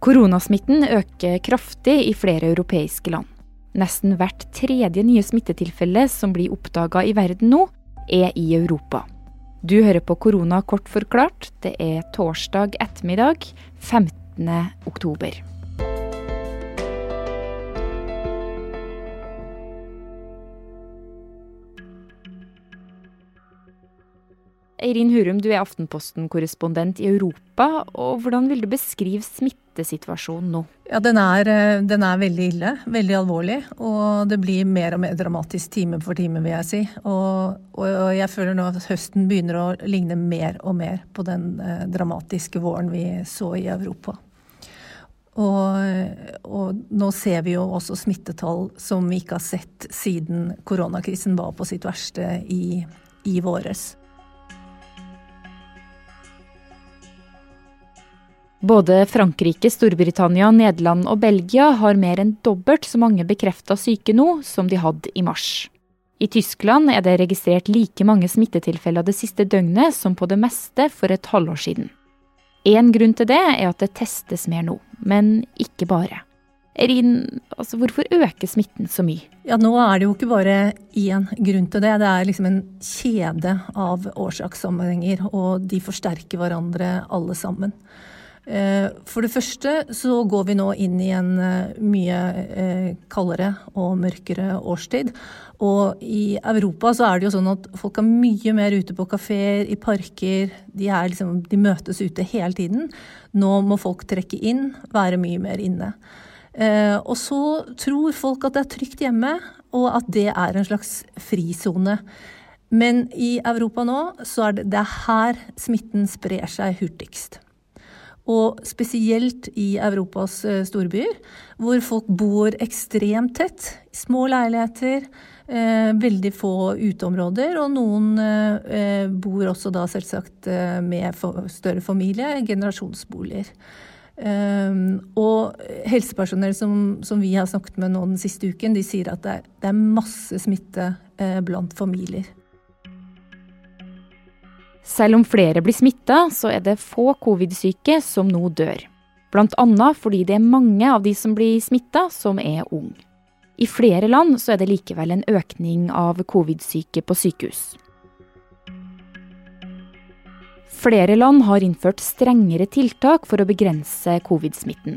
Koronasmitten øker kraftig i flere europeiske land. Nesten hvert tredje nye smittetilfelle som blir oppdaga i verden nå, er i Europa. Du hører på Korona kort forklart. Det er torsdag ettermiddag 15. oktober. Eirin Hurum, du er Aftenposten-korrespondent i Europa. og Hvordan vil du beskrive smittesituasjonen nå? Ja, den er, eh, den er, veldig ille, veldig alvorlig. Og det blir mer og mer dramatisk time for time, vil jeg si. Og, og jeg føler nå at høsten begynner å ligne mer og mer på den eh, dramatiske våren vi så i Europa. Og, og, nå ser vi jo også smittetall som vi ikke har sett siden koronakrisen var på sitt verste i, i våres. Både Frankrike, Storbritannia, Nederland og Belgia har mer enn dobbelt så mange bekrefta syke nå som de hadde i mars. I Tyskland er det registrert like mange smittetilfeller det siste døgnet som på det meste for et halvår siden. Én grunn til det er at det testes mer nå, men ikke bare. Erin, altså hvorfor øker smitten så mye? Ja, Nå er det jo ikke bare én grunn til det. Det er liksom en kjede av årsakssammenhenger, og de forsterker hverandre alle sammen. Eh, for det første så går vi nå inn i en eh, mye eh, kaldere og mørkere årstid. Og i Europa så er det jo sånn at folk er mye mer ute på kafeer, i parker. De, liksom, de, møtes ute hele tiden. Nå må folk trekke inn, være mye mer inne. Og så tror folk at det er trygt hjemme, og at det er en slags frisone. Men i Europa nå så er det, det er her smitten sprer seg hurtigst. Og spesielt i Europas eh, storbyer, hvor folk bor ekstremt tett. Små leiligheter, eh, veldig få uteområder. Og noen eh, bor også da selvsagt med større familie, generasjonsboliger. og helsepersonell som, som, vi har snakket med nå den siste uken, de sier at det er, det er masse smitte blant familier. Selv om flere blir smitta, så er det få covid-syke som nå dør. Annet fordi det er mange av de som blir smitta, som er unge. I flere land så er det likevel en økning av covid-syke på sykehus. Flere land har innført strengere tiltak for å begrense covid-smitten.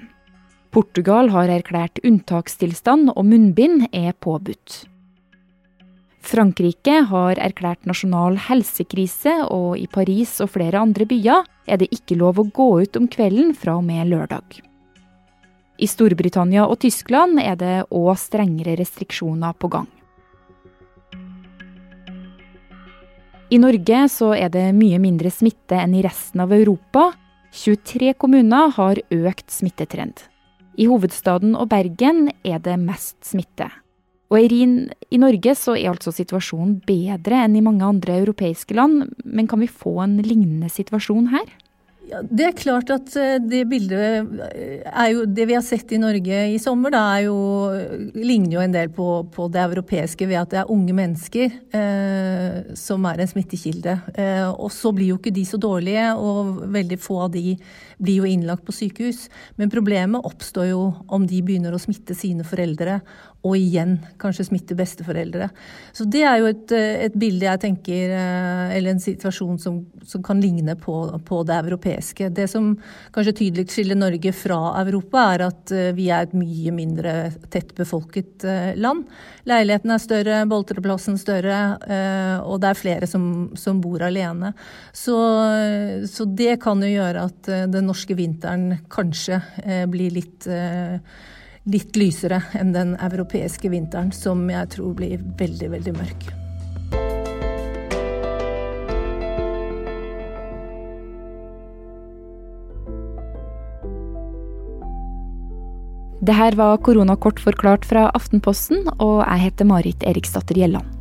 Portugal har erklært unntakstilstand, og munnbind er påbudt. Frankrike har erklært nasjonal helsekrise, og i Paris og flere andre byer er det ikke lov å gå ut om kvelden fra og med lørdag. I Storbritannia og Tyskland er det òg strengere restriksjoner på gang. I Norge så er det mye mindre smitte enn i resten av Europa. 23 kommuner har økt smittetrend. I hovedstaden og Bergen er det mest smitte. Og Eirin, i Norge så er altså situasjonen bedre enn i mange andre europeiske land, men kan vi få en lignende situasjon her? Det er klart at eh, det bildet eh, er jo Det vi har sett i Norge i sommer, da jo, ligner jo en del på, på det europeiske ved at det er unge mennesker eh, som er en smittekilde. Eh, og så blir jo ikke de så dårlige, og veldig få av de blir jo innlagt på sykehus. Men problemet oppstår jo om de begynner å smitte sine foreldre, og igjen kanskje smitte besteforeldre. Så det er jo et, et bilde jeg tenker, eller en situasjon som, som kan ligne på, på det europeiske europeiske. Det som kanskje tydelig skiller Norge fra Europa, er at eh, vi er et mye mindre tettbefolket eh, land. Leiligheten er større, boltreplassen større, eh, og det er flere som, som bor alene. Så, så, det kan jo gjøre at den norske vinteren kanskje blir litt litt lysere enn den europeiske vinteren, som jeg tror blir veldig, veldig mørk. Det her var koronakort forklart fra Aftenposten, og jeg heter Marit Eriksdatter Gjelland.